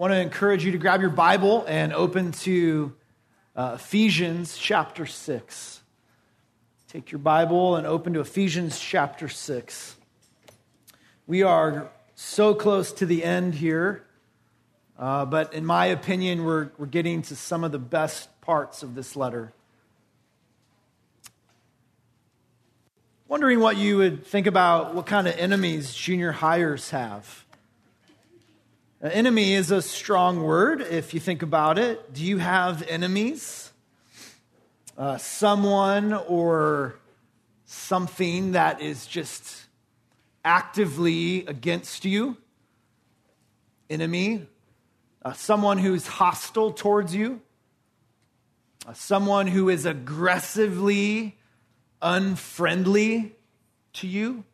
want to encourage you to grab your Bible and open to uh, Ephesians chapter 6. Take your Bible and open to Ephesians chapter 6. We are so close to the end here, uh, but in my opinion, we're, we're getting to some of the best parts of this letter. Wondering what you would think about what kind of enemies junior highers have. Enemy is a strong word if you think about it. Do you have enemies? Uh, someone or something that is just actively against you? Enemy? Uh, someone who's hostile towards you? Uh, someone who is aggressively unfriendly to you?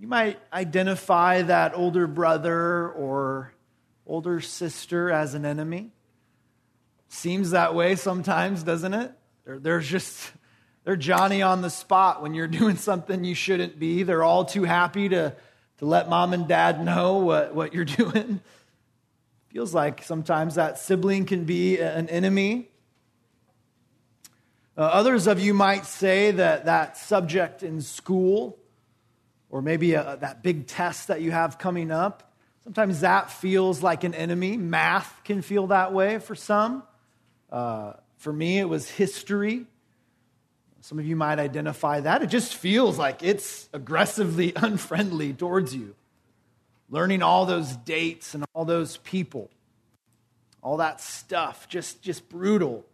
You might identify that older brother or older sister as an enemy. Seems that way sometimes, doesn't it? They're just, they're Johnny on the spot when you're doing something you shouldn't be. They're all too happy to, to let mom and dad know what, what you're doing. Feels like sometimes that sibling can be an enemy. Uh, others of you might say that that subject in school or maybe a, that big test that you have coming up. Sometimes that feels like an enemy. Math can feel that way for some. Uh, for me, it was history. Some of you might identify that. It just feels like it's aggressively unfriendly towards you. Learning all those dates and all those people, all that stuff, just, just brutal.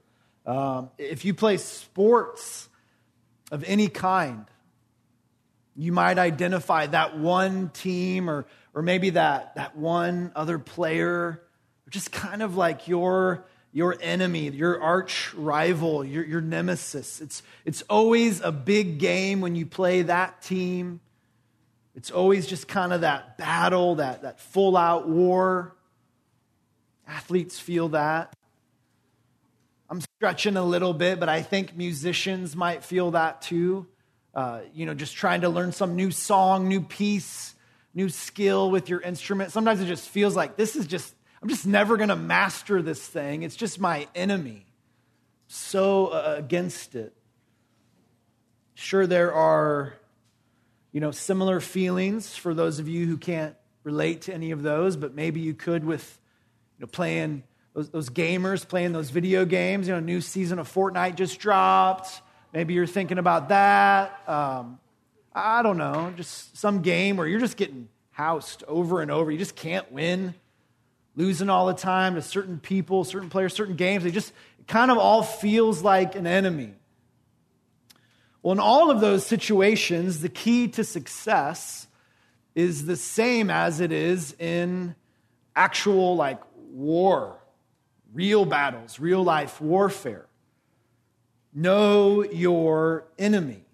Um, if you play sports of any kind, you might identify that one team or, or maybe that, that one other player, just kind of like your, your enemy, your arch rival, your, your nemesis. It's, it's always a big game when you play that team. It's always just kind of that battle, that, that full out war. Athletes feel that. I'm stretching a little bit, but I think musicians might feel that too. Uh, you know, just trying to learn some new song, new piece, new skill with your instrument. Sometimes it just feels like this is just, I'm just never going to master this thing. It's just my enemy. So uh, against it. Sure, there are, you know, similar feelings for those of you who can't relate to any of those, but maybe you could with, you know, playing those, those gamers, playing those video games. You know, new season of Fortnite just dropped Maybe you're thinking about that. Um, I don't know, just some game where you're just getting housed over and over. You just can't win, losing all the time to certain people, certain players, certain games. They just kind of all feels like an enemy. Well, in all of those situations, the key to success is the same as it is in actual like war, real battles, real life warfare. Know your enemy.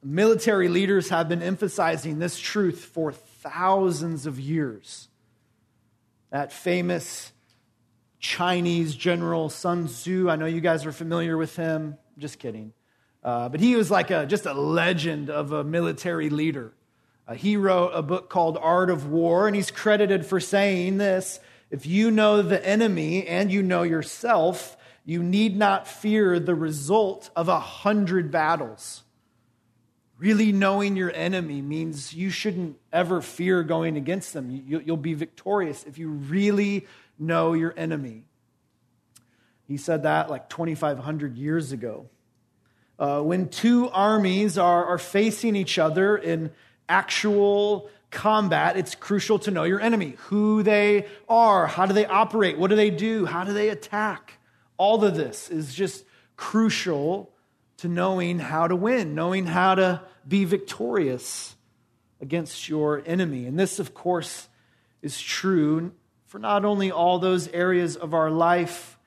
Military leaders have been emphasizing this truth for thousands of years. That famous Chinese general Sun Tzu, I know you guys are familiar with him. Just kidding. Uh, but he was like a, just a legend of a military leader. Uh, he wrote a book called Art of War, and he's credited for saying this if you know the enemy and you know yourself, you need not fear the result of a hundred battles. Really knowing your enemy means you shouldn't ever fear going against them. You'll be victorious if you really know your enemy. He said that like 2,500 years ago. Uh, when two armies are, are facing each other in actual combat, it's crucial to know your enemy, who they are, how do they operate, what do they do, how do they attack. All of this is just crucial to knowing how to win, knowing how to be victorious against your enemy. And this, of course, is true for not only all those areas of our life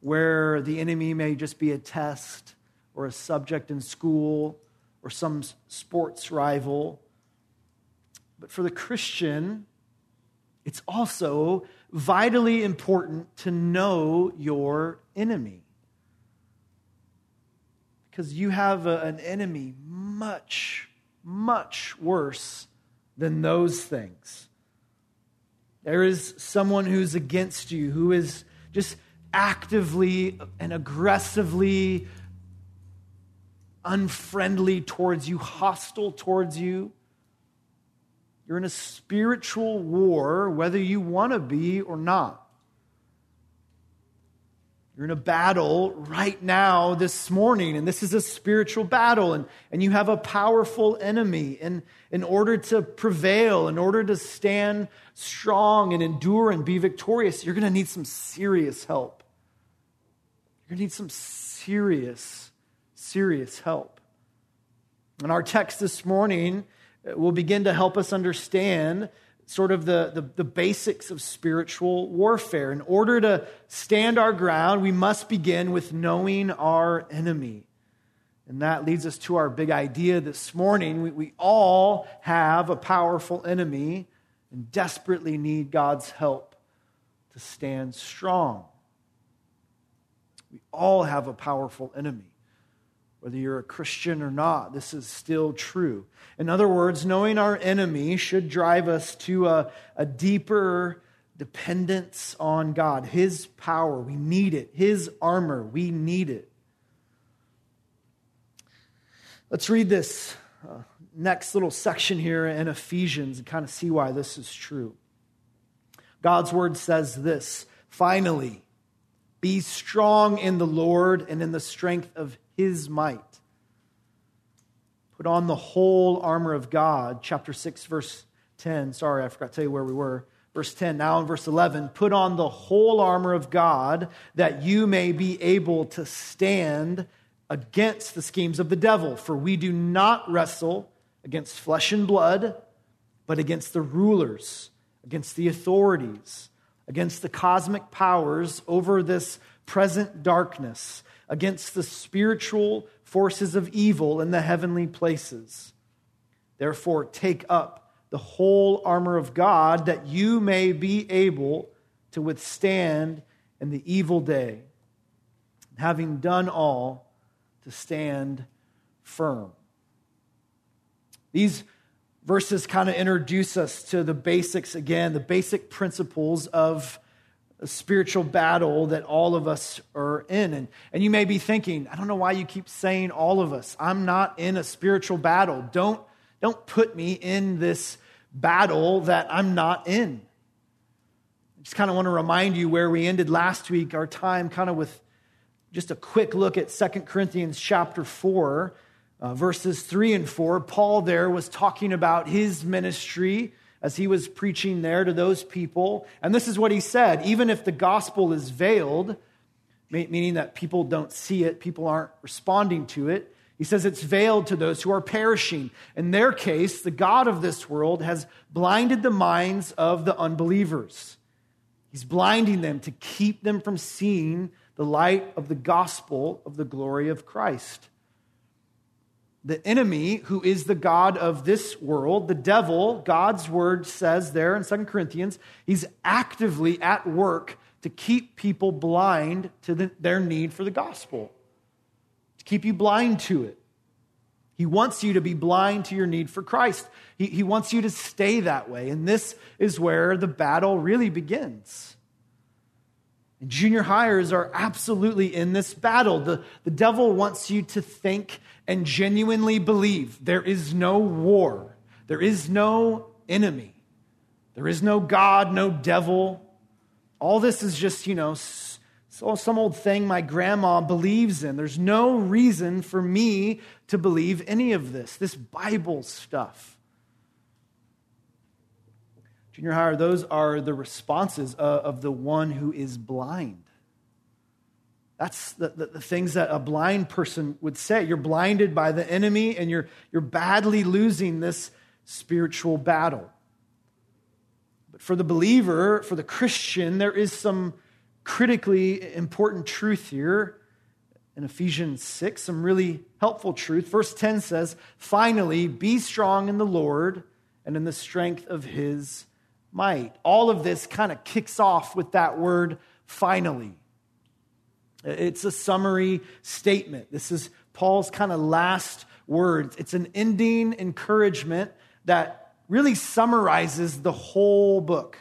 where the enemy may just be a test or a subject in school or some sports rival, but for the Christian, it's also vitally important to know your enemy. Because you have a, an enemy much, much worse than those things. There is someone who's against you, who is just actively and aggressively unfriendly towards you, hostile towards you. You're in a spiritual war, whether you want to be or not. You're in a battle right now, this morning, and this is a spiritual battle, and, and you have a powerful enemy. And in order to prevail, in order to stand strong and endure and be victorious, you're going to need some serious help. You're going to need some serious, serious help. And our text this morning uh, will begin to help us understand sort of the, the, the, basics of spiritual warfare. In order to stand our ground, we must begin with knowing our enemy. And that leads us to our big idea this morning. We, we all have a powerful enemy and desperately need God's help to stand strong. We all have a powerful enemy. Whether you're a Christian or not, this is still true. In other words, knowing our enemy should drive us to a, a deeper dependence on God, His power. We need it. His armor. We need it. Let's read this uh, next little section here in Ephesians and kind of see why this is true. God's word says this finally, be strong in the Lord and in the strength of his might. Put on the whole armor of God, chapter 6, verse 10. Sorry, I forgot to tell you where we were. Verse 10, now in verse 11, put on the whole armor of God that you may be able to stand against the schemes of the devil. For we do not wrestle against flesh and blood, but against the rulers, against the authorities, against the cosmic powers over this present darkness against the spiritual forces of evil in the heavenly places. Therefore, take up the whole armor of God that you may be able to withstand in the evil day, having done all, to stand firm. These verses kind of introduce us to the basics again, the basic principles of a spiritual battle that all of us are in. And, and you may be thinking, I don't know why you keep saying all of us. I'm not in a spiritual battle. Don't, don't put me in this battle that I'm not in. I just kind of want to remind you where we ended last week, our time kind of with just a quick look at Second Corinthians chapter 4, uh, verses 3 and 4. Paul there was talking about his ministry as he was preaching there to those people. And this is what he said even if the gospel is veiled, meaning that people don't see it, people aren't responding to it, he says it's veiled to those who are perishing. In their case, the God of this world has blinded the minds of the unbelievers. He's blinding them to keep them from seeing the light of the gospel of the glory of Christ the enemy, who is the God of this world, the devil, God's word says there in Second Corinthians, he's actively at work to keep people blind to the, their need for the gospel, to keep you blind to it. He wants you to be blind to your need for Christ. He, he wants you to stay that way. And this is where the battle really begins. And junior highers are absolutely in this battle. The, the devil wants you to think and genuinely believe there is no war, there is no enemy, there is no God, no devil. All this is just, you know, some old thing my grandma believes in. There's no reason for me to believe any of this, this Bible stuff. Junior higher, those are the responses of the one who is blind. That's the, the, the, things that a blind person would say. You're blinded by the enemy and you're, you're badly losing this spiritual battle. But for the believer, for the Christian, there is some critically important truth here in Ephesians 6, some really helpful truth. Verse 10 says, Finally, be strong in the Lord and in the strength of his might. All of this kind of kicks off with that word finally. It's a summary statement. This is Paul's kind of last words. It's an ending encouragement that really summarizes the whole book.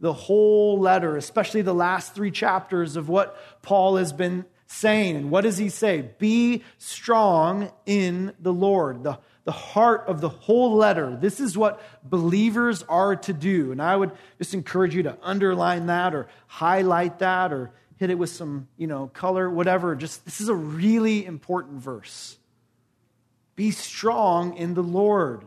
the whole letter, especially the last three chapters of what Paul has been saying. And what does he say? Be strong in the Lord. The, the heart of the whole letter. This is what believers are to do. And I would just encourage you to underline that or highlight that or hit it with some, you know, color, whatever. Just this is a really important verse. Be strong in the Lord.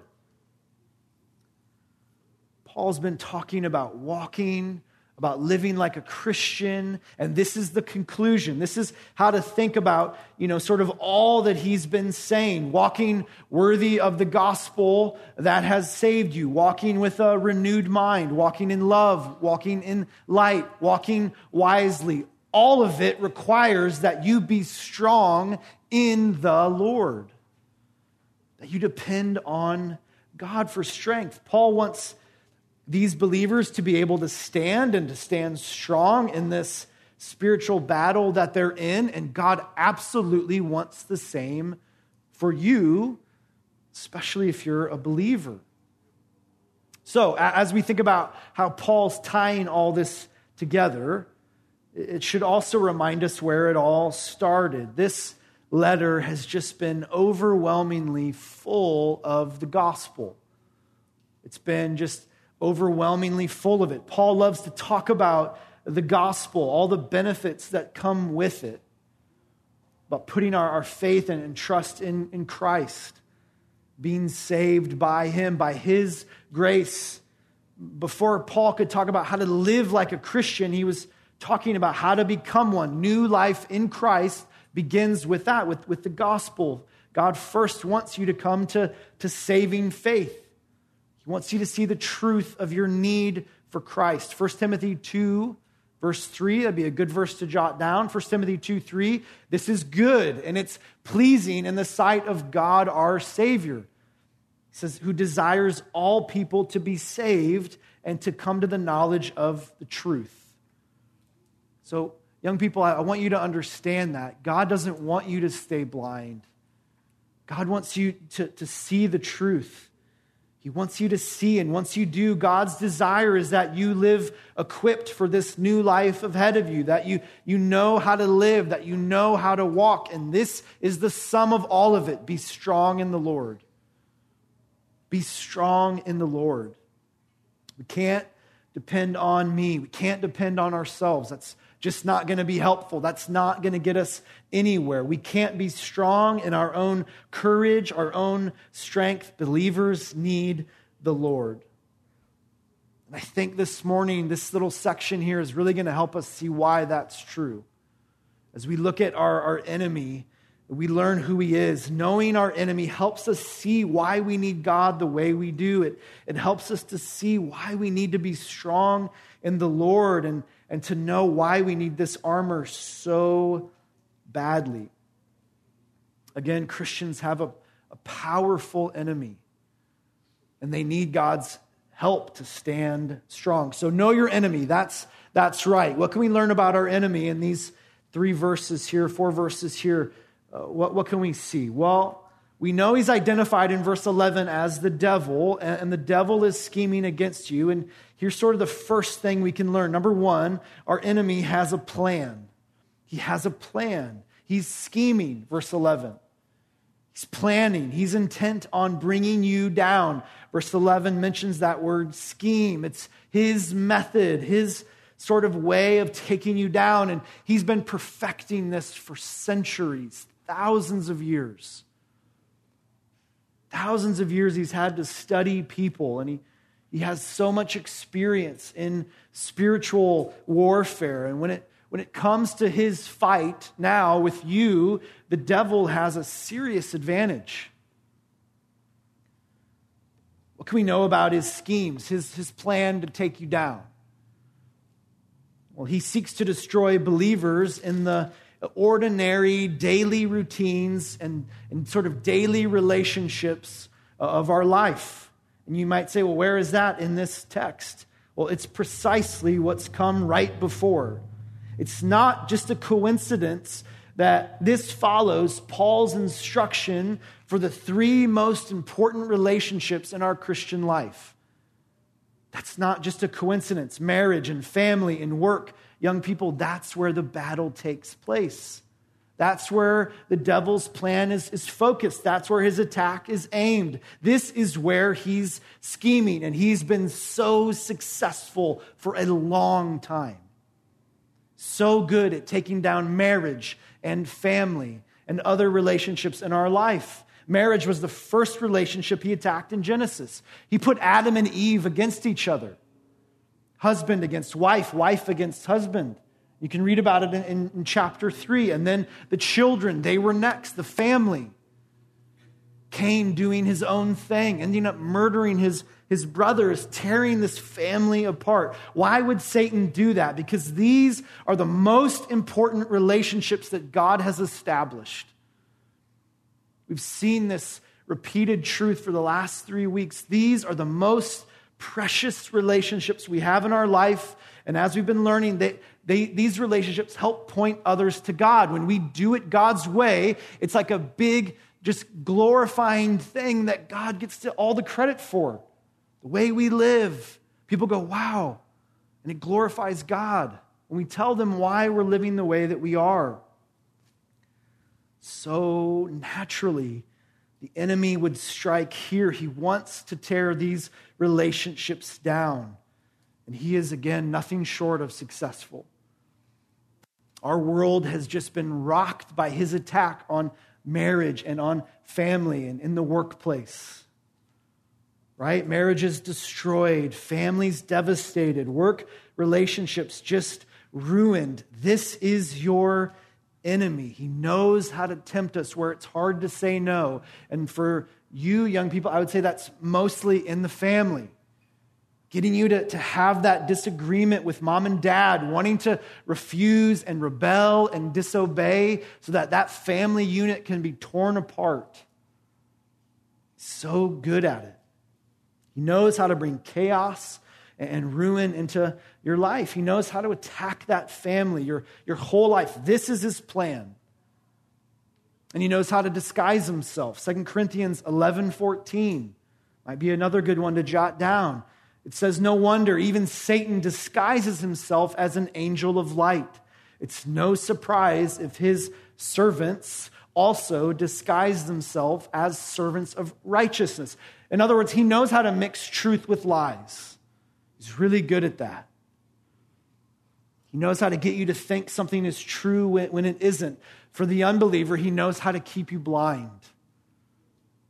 Paul's been talking about walking about living like a Christian. And this is the conclusion. This is how to think about, you know, sort of all that he's been saying. Walking worthy of the gospel that has saved you. Walking with a renewed mind. Walking in love. Walking in light. Walking wisely. All of it requires that you be strong in the Lord. That you depend on God for strength. Paul wants these believers to be able to stand and to stand strong in this spiritual battle that they're in. And God absolutely wants the same for you, especially if you're a believer. So, as we think about how Paul's tying all this together, it should also remind us where it all started. This letter has just been overwhelmingly full of the gospel. It's been just overwhelmingly full of it. Paul loves to talk about the gospel, all the benefits that come with it, about putting our, our faith and, and trust in, in Christ, being saved by Him, by His grace. Before Paul could talk about how to live like a Christian, he was talking about how to become one. New life in Christ begins with that, with, with the gospel. God first wants you to come to, to saving faith. He wants you to see the truth of your need for Christ. 1 Timothy 2, verse 3, that'd be a good verse to jot down. 1 Timothy 2, 3, this is good and it's pleasing in the sight of God our Savior. He says, who desires all people to be saved and to come to the knowledge of the truth. So, young people, I want you to understand that. God doesn't want you to stay blind. God wants you to, to see the truth. He wants you to see, and once you do, God's desire is that you live equipped for this new life ahead of you, that you, you know how to live, that you know how to walk. And this is the sum of all of it. Be strong in the Lord. Be strong in the Lord. We can't depend on me, we can't depend on ourselves. That's just not going to be helpful. That's not going to get us anywhere. We can't be strong in our own courage, our own strength. Believers need the Lord. And I think this morning, this little section here is really going to help us see why that's true. As we look at our, our enemy, we learn who he is. Knowing our enemy helps us see why we need God the way we do. It, it helps us to see why we need to be strong in the Lord and, and to know why we need this armor so badly. Again, Christians have a, a powerful enemy, and they need God's help to stand strong. So, know your enemy. That's, that's right. What can we learn about our enemy in these three verses here, four verses here? Uh, what, what can we see? Well, we know he's identified in verse 11 as the devil, and the devil is scheming against you. And here's sort of the first thing we can learn. Number one, our enemy has a plan. He has a plan. He's scheming, verse 11. He's planning. He's intent on bringing you down. Verse 11 mentions that word scheme. It's his method, his sort of way of taking you down. And he's been perfecting this for centuries, thousands of years. Thousands of years he's had to study people and he, he has so much experience in spiritual warfare. And when it when it comes to his fight now with you the devil has a serious advantage. What can we know about his schemes his, his plan to take you down? Well he seeks to destroy believers in the ordinary daily routines and, and sort of daily relationships uh, of our life. And you might say, well, where is that in this text? Well, it's precisely what's come right before. It's not just a coincidence that this follows Paul's instruction for the three most important relationships in our Christian life That's not just a coincidence. Marriage and family and work, young people, that's where the battle takes place. That's where the devil's plan is, is focused. That's where his attack is aimed. This is where he's scheming, and he's been so successful for a long time. So good at taking down marriage and family and other relationships in our life. Marriage was the first relationship he attacked in Genesis. He put Adam and Eve against each other husband against wife, wife against husband. You can read about it in, in, in, chapter 3. And then the children, they were next, the family. Cain doing his own thing, ending up murdering his, his brothers, tearing this family apart. Why would Satan do that? Because these are the most important relationships that God has established. We've seen this repeated truth for the last three weeks. These are the most precious relationships we have in our life. And as we've been learning, they, they, these relationships help point others to God. When we do it God's way, it's like a big, just glorifying thing that God gets all the credit for. The way we live, people go, wow. And it glorifies God. When we tell them why we're living the way that we are. So naturally, the enemy would strike here. He wants to tear these relationships down. And he is, again, nothing short of successful. Our world has just been rocked by his attack on marriage and on family and in the workplace. Right? Marriage is destroyed, families devastated, work relationships just ruined. This is your enemy. He knows how to tempt us where it's hard to say no. And for you, young people, I would say that's mostly in the family getting you to, to have that disagreement with mom and dad, wanting to refuse and rebel and disobey so that that family unit can be torn apart. So good at it. He knows how to bring chaos and ruin into your life. He knows how to attack that family, your, your whole life. This is his plan. And he knows how to disguise himself. 2 Corinthians 11 14 might be another good one to jot down. It says, No wonder even Satan disguises himself as an angel of light. It's no surprise if his servants also disguise themselves as servants of righteousness. In other words, he knows how to mix truth with lies. He's really good at that. He knows how to get you to think something is true when it isn't. For the unbeliever, he knows how to keep you blind.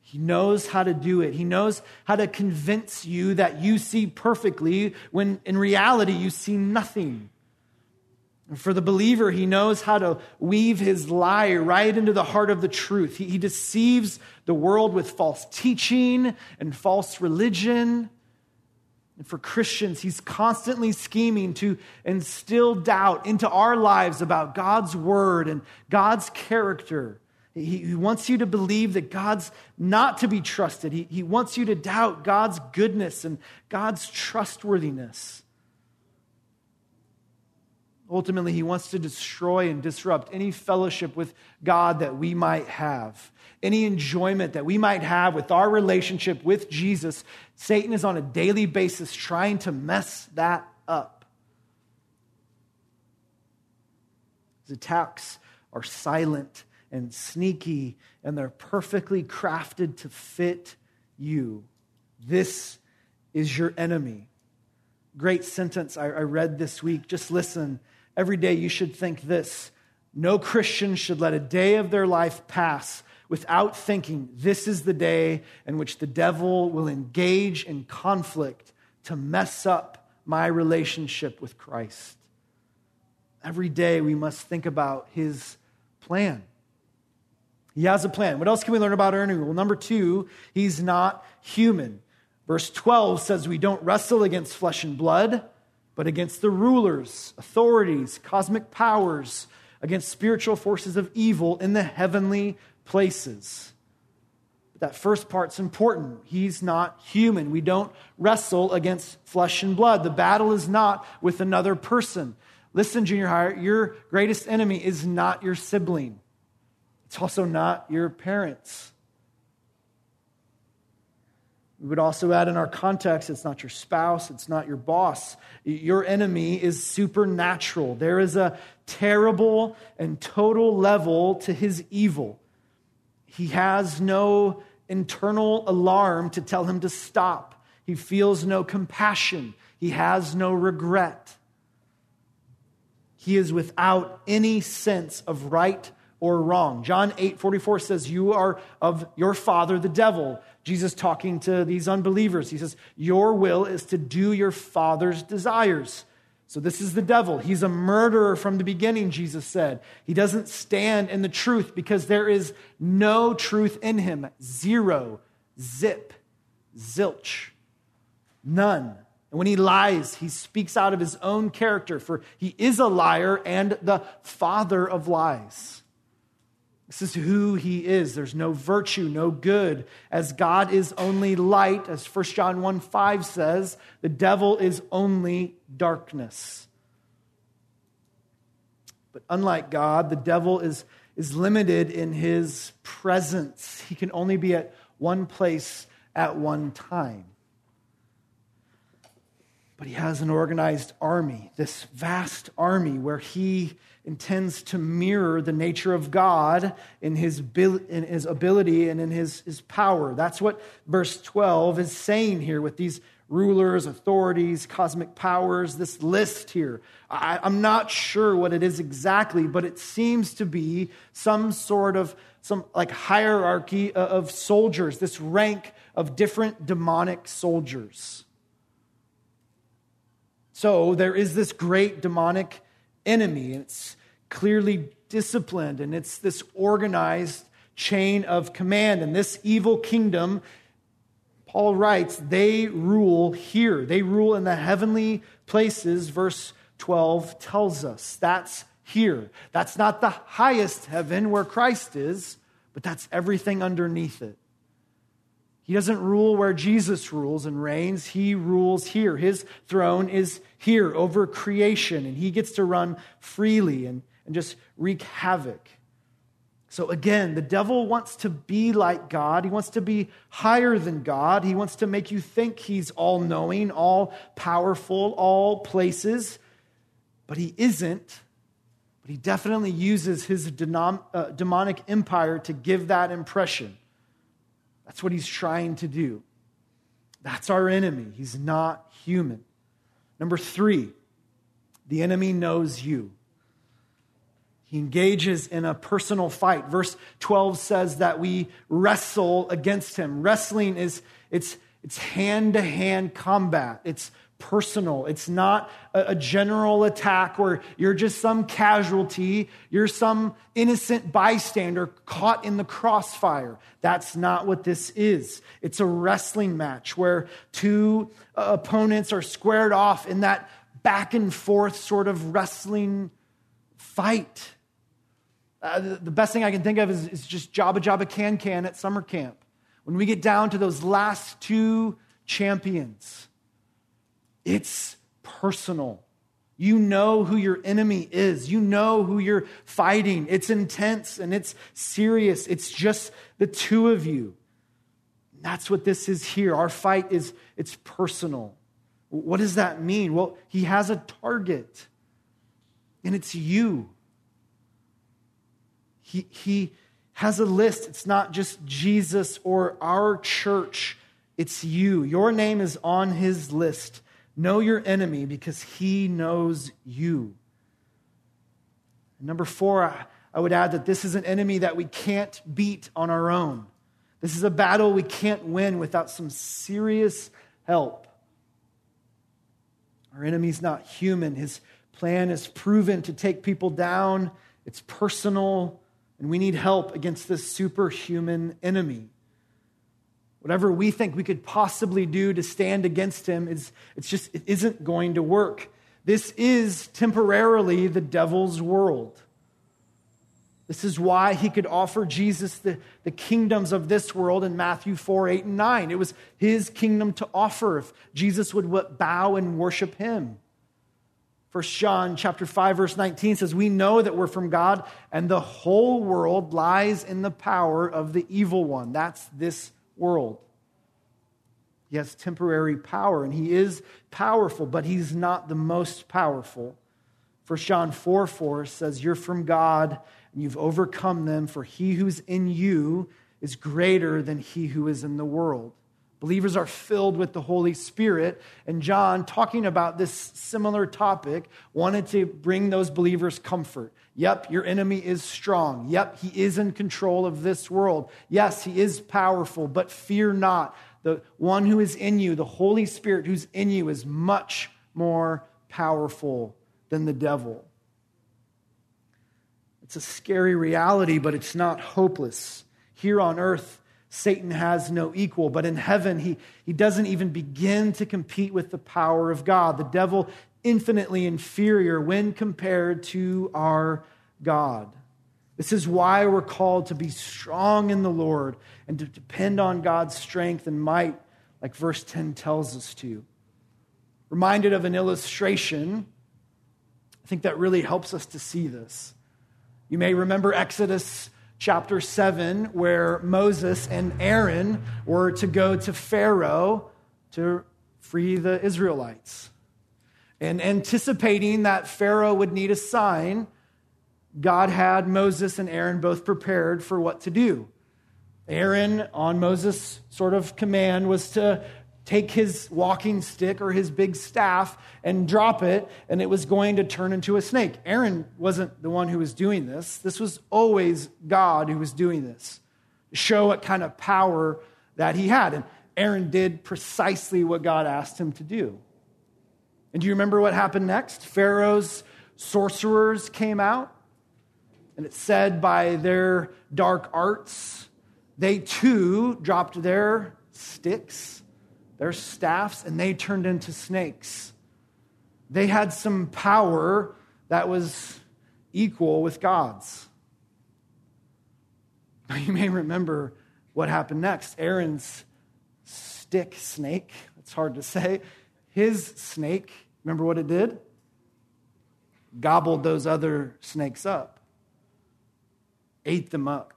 He knows how to do it. He knows how to convince you that you see perfectly when in reality you see nothing. And for the believer, he knows how to weave his lie right into the heart of the truth. He, he deceives the world with false teaching and false religion. And for Christians, he's constantly scheming to instill doubt into our lives about God's word and God's character. He, he wants you to believe that God's not to be trusted. He, he wants you to doubt God's goodness and God's trustworthiness. Ultimately, he wants to destroy and disrupt any fellowship with God that we might have, any enjoyment that we might have with our relationship with Jesus. Satan is on a daily basis trying to mess that up. His attacks are silent and sneaky, and they're perfectly crafted to fit you. This is your enemy. Great sentence I, I read this week. Just listen. Every day you should think this No Christian should let a day of their life pass without thinking this is the day in which the devil will engage in conflict to mess up my relationship with Christ. Every day we must think about his plan. He has a plan. What else can we learn about Ernie? Well, number two, he's not human. Verse 12 says we don't wrestle against flesh and blood, but against the rulers, authorities, cosmic powers, against spiritual forces of evil in the heavenly places. But that first part's important. He's not human. We don't wrestle against flesh and blood. The battle is not with another person. Listen, junior higher, your greatest enemy is not your sibling. It's also not your parents. We would also add in our context it's not your spouse, it's not your boss. Your enemy is supernatural. There is a terrible and total level to his evil. He has no internal alarm to tell him to stop, he feels no compassion, he has no regret. He is without any sense of right or wrong. John 8 44 says, You are of your father, the devil. Jesus talking to these unbelievers. He says, Your will is to do your father's desires. So, this is the devil. He's a murderer from the beginning, Jesus said. He doesn't stand in the truth because there is no truth in him. Zero, zip, zilch, none. And when he lies, he speaks out of his own character, for he is a liar and the father of lies. This is who he is. There's no virtue, no good. As God is only light, as 1 John 1 5 says, the devil is only darkness. But unlike God, the devil is, is limited in his presence. He can only be at one place at one time. But he has an organized army, this vast army where he intends to mirror the nature of God in his, in his ability and in his, his power. That's what verse 12 is saying here with these rulers, authorities, cosmic powers, this list here. I, I'm not sure what it is exactly, but it seems to be some sort of some like hierarchy of soldiers, this rank of different demonic soldiers. So there is this great demonic enemy. It's clearly disciplined and it's this organized chain of command. And this evil kingdom, Paul writes, they rule here. They rule in the heavenly places, verse 12 tells us. That's here. That's not the highest heaven where Christ is, but that's everything underneath it. He doesn't rule where Jesus rules and reigns. He rules here. His throne is here over creation, and he gets to run freely and, and just wreak havoc. So again, the devil wants to be like God. He wants to be higher than God. He wants to make you think he's all knowing, all powerful, all places. But he isn't. But he definitely uses his uh, demonic empire to give that impression. That's what he's trying to do. That's our enemy. He's not human. Number three, the enemy knows you. He engages in a personal fight. Verse 12 says that we wrestle against him. Wrestling is it's it's hand-to-hand combat. It's personal. It's not a, general attack where you're just some casualty, you're some innocent bystander caught in the crossfire. That's not what this is. It's a wrestling match where two uh, opponents are squared off in that back and forth sort of wrestling fight. Uh, the, the, best thing I can think of is, is just Jabba Jabba Can Can at summer camp. When we get down to those last two champions, it's personal. You know who your enemy is. You know who you're fighting. It's intense and it's serious. It's just the two of you. That's what this is here. Our fight is it's personal. What does that mean? Well, he has a target. And it's you. He, he has a list. It's not just Jesus or our church, it's you. Your name is on his list. Know your enemy because he knows you. Number four, I would add that this is an enemy that we can't beat on our own. This is a battle we can't win without some serious help. Our enemy's not human. His plan is proven to take people down, it's personal, and we need help against this superhuman enemy. Whatever we think we could possibly do to stand against him, is, it's just, it isn't going to work. This is temporarily the devil's world. This is why he could offer Jesus the, the kingdoms of this world in Matthew 4, 8, and 9. It was his kingdom to offer if Jesus would bow and worship him. First John chapter 5 verse 19 says we know that we're from God and the whole world lies in the power of the evil one. That's this world. He has temporary power, and he is powerful, but he's not the most powerful. For John 4 4 says, You're from God, and you've overcome them, for he who's in you is greater than he who is in the world. Believers are filled with the Holy Spirit. And John, talking about this similar topic, wanted to bring those believers comfort. Yep, your enemy is strong. Yep, he is in control of this world. Yes, he is powerful, but fear not. The one who is in you, the Holy Spirit who's in you, is much more powerful than the devil. It's a scary reality, but it's not hopeless. Here on earth, Satan has no equal. But in heaven, he, he doesn't even begin to compete with the power of God. The devil, infinitely inferior when compared to our God. This is why we're called to be strong in the Lord and to depend on God's strength and might, like verse 10 tells us to. Reminded of an illustration, I think that really helps us to see this. You may remember Exodus chapter 7, where Moses and Aaron were to go to Pharaoh to free the Israelites. And anticipating that Pharaoh would need a sign, God had Moses and Aaron both prepared for what to do. Aaron, on Moses' sort of command, was to take his walking stick or his big staff and drop it, and it was going to turn into a snake. Aaron wasn't the one who was doing this. This was always God who was doing this to show what kind of power that he had. And Aaron did precisely what God asked him to do. And do you remember what happened next? Pharaoh's sorcerers came out, and it said by their dark arts, they too dropped their sticks their staffs, and they turned into snakes. They had some power that was equal with God's. Now, you may remember what happened next. Aaron's stick snake, it's hard to say, his snake, remember what it did? Gobbled those other snakes up, ate them up.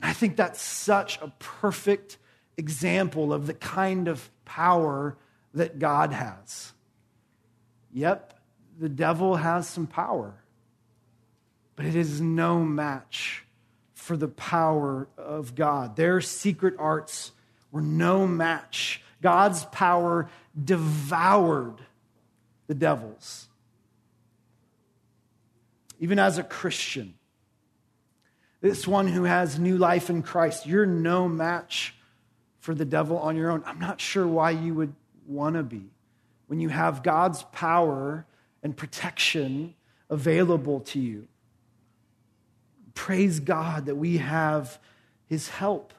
I think that's such a perfect example of the kind of power that God has. Yep, the devil has some power, but it is no match for the power of God. Their secret arts were no match. God's power devoured the devil's. Even as a Christian, this one who has new life in Christ, you're no match for the devil on your own. I'm not sure why you would want to be when you have God's power and protection available to you. Praise God that we have his help.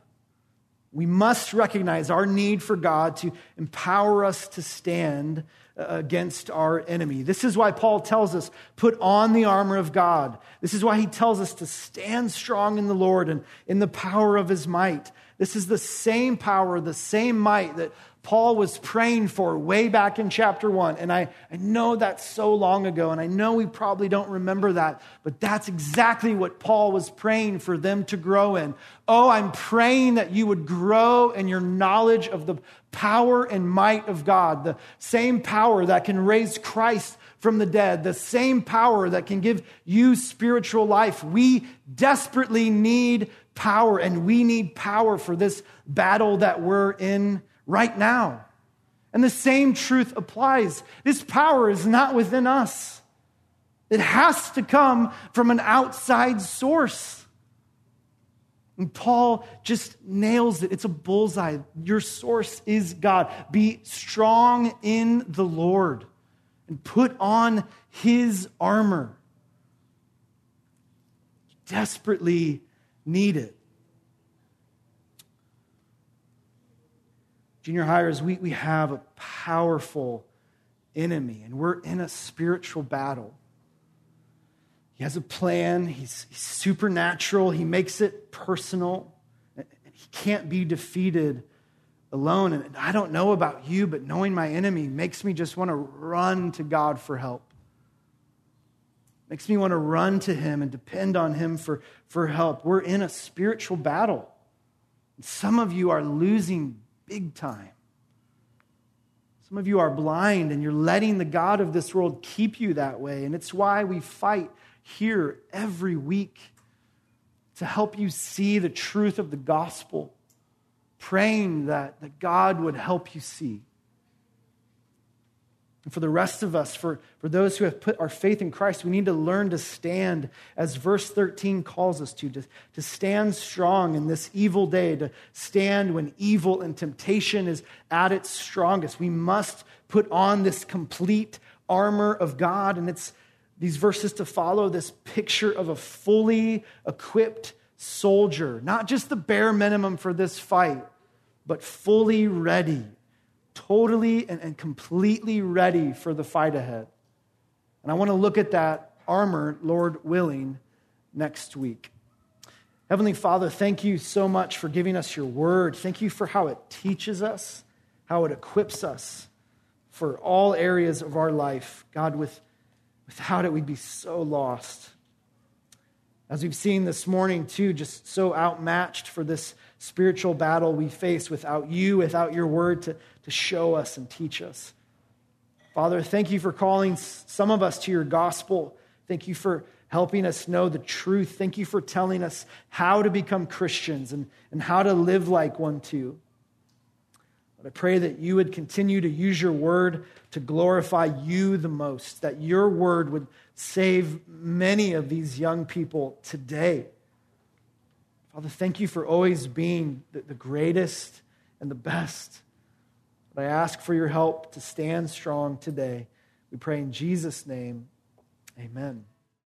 We must recognize our need for God to empower us to stand uh, against our enemy. This is why Paul tells us, put on the armor of God. This is why he tells us to stand strong in the Lord and in the power of his might. This is the same power, the same might that Paul was praying for way back in chapter one. And I, I know that's so long ago, and I know we probably don't remember that, but that's exactly what Paul was praying for them to grow in. Oh, I'm praying that you would grow in your knowledge of the power and might of God, the same power that can raise Christ from the dead, the same power that can give you spiritual life. We desperately need power, and we need power for this battle that we're in right now. And the same truth applies. This power is not within us, it has to come from an outside source. And Paul just nails it. It's a bullseye. Your source is God. Be strong in the Lord and put on his armor. Desperately need it. Junior highers, we, we have a powerful enemy, and we're in a spiritual battle. He has a plan, he's, he's supernatural, he makes it personal. And he can't be defeated alone. And I don't know about you, but knowing my enemy makes me just want to run to God for help. Makes me want to run to him and depend on him for, for help. We're in a spiritual battle. Some of you are losing big time. Some of you are blind and you're letting the God of this world keep you that way. And it's why we fight here every week to help you see the truth of the gospel, praying that, that God would help you see. And for the rest of us, for, for those who have put our faith in Christ, we need to learn to stand as verse 13 calls us to, to, to stand strong in this evil day, to stand when evil and temptation is at its strongest. We must put on this complete armor of God. And it's these verses to follow this picture of a fully equipped soldier, not just the bare minimum for this fight, but fully ready totally and, and completely ready for the fight ahead. And I want to look at that armor, Lord willing, next week. Heavenly Father, thank you so much for giving us your word. Thank you for how it teaches us, how it equips us for all areas of our life. God, with, without it, we'd be so lost. As we've seen this morning, too, just so outmatched for this spiritual battle we face without you, without your word to, to show us and teach us. Father, thank you for calling some of us to your gospel. Thank you for helping us know the truth. Thank you for telling us how to become Christians and, and how to live like one too. But I pray that you would continue to use your word to glorify you the most, that your word would save many of these young people today. Father, thank you for always being the, the greatest and the best. But I ask for your help to stand strong today. We pray in Jesus' name. Amen.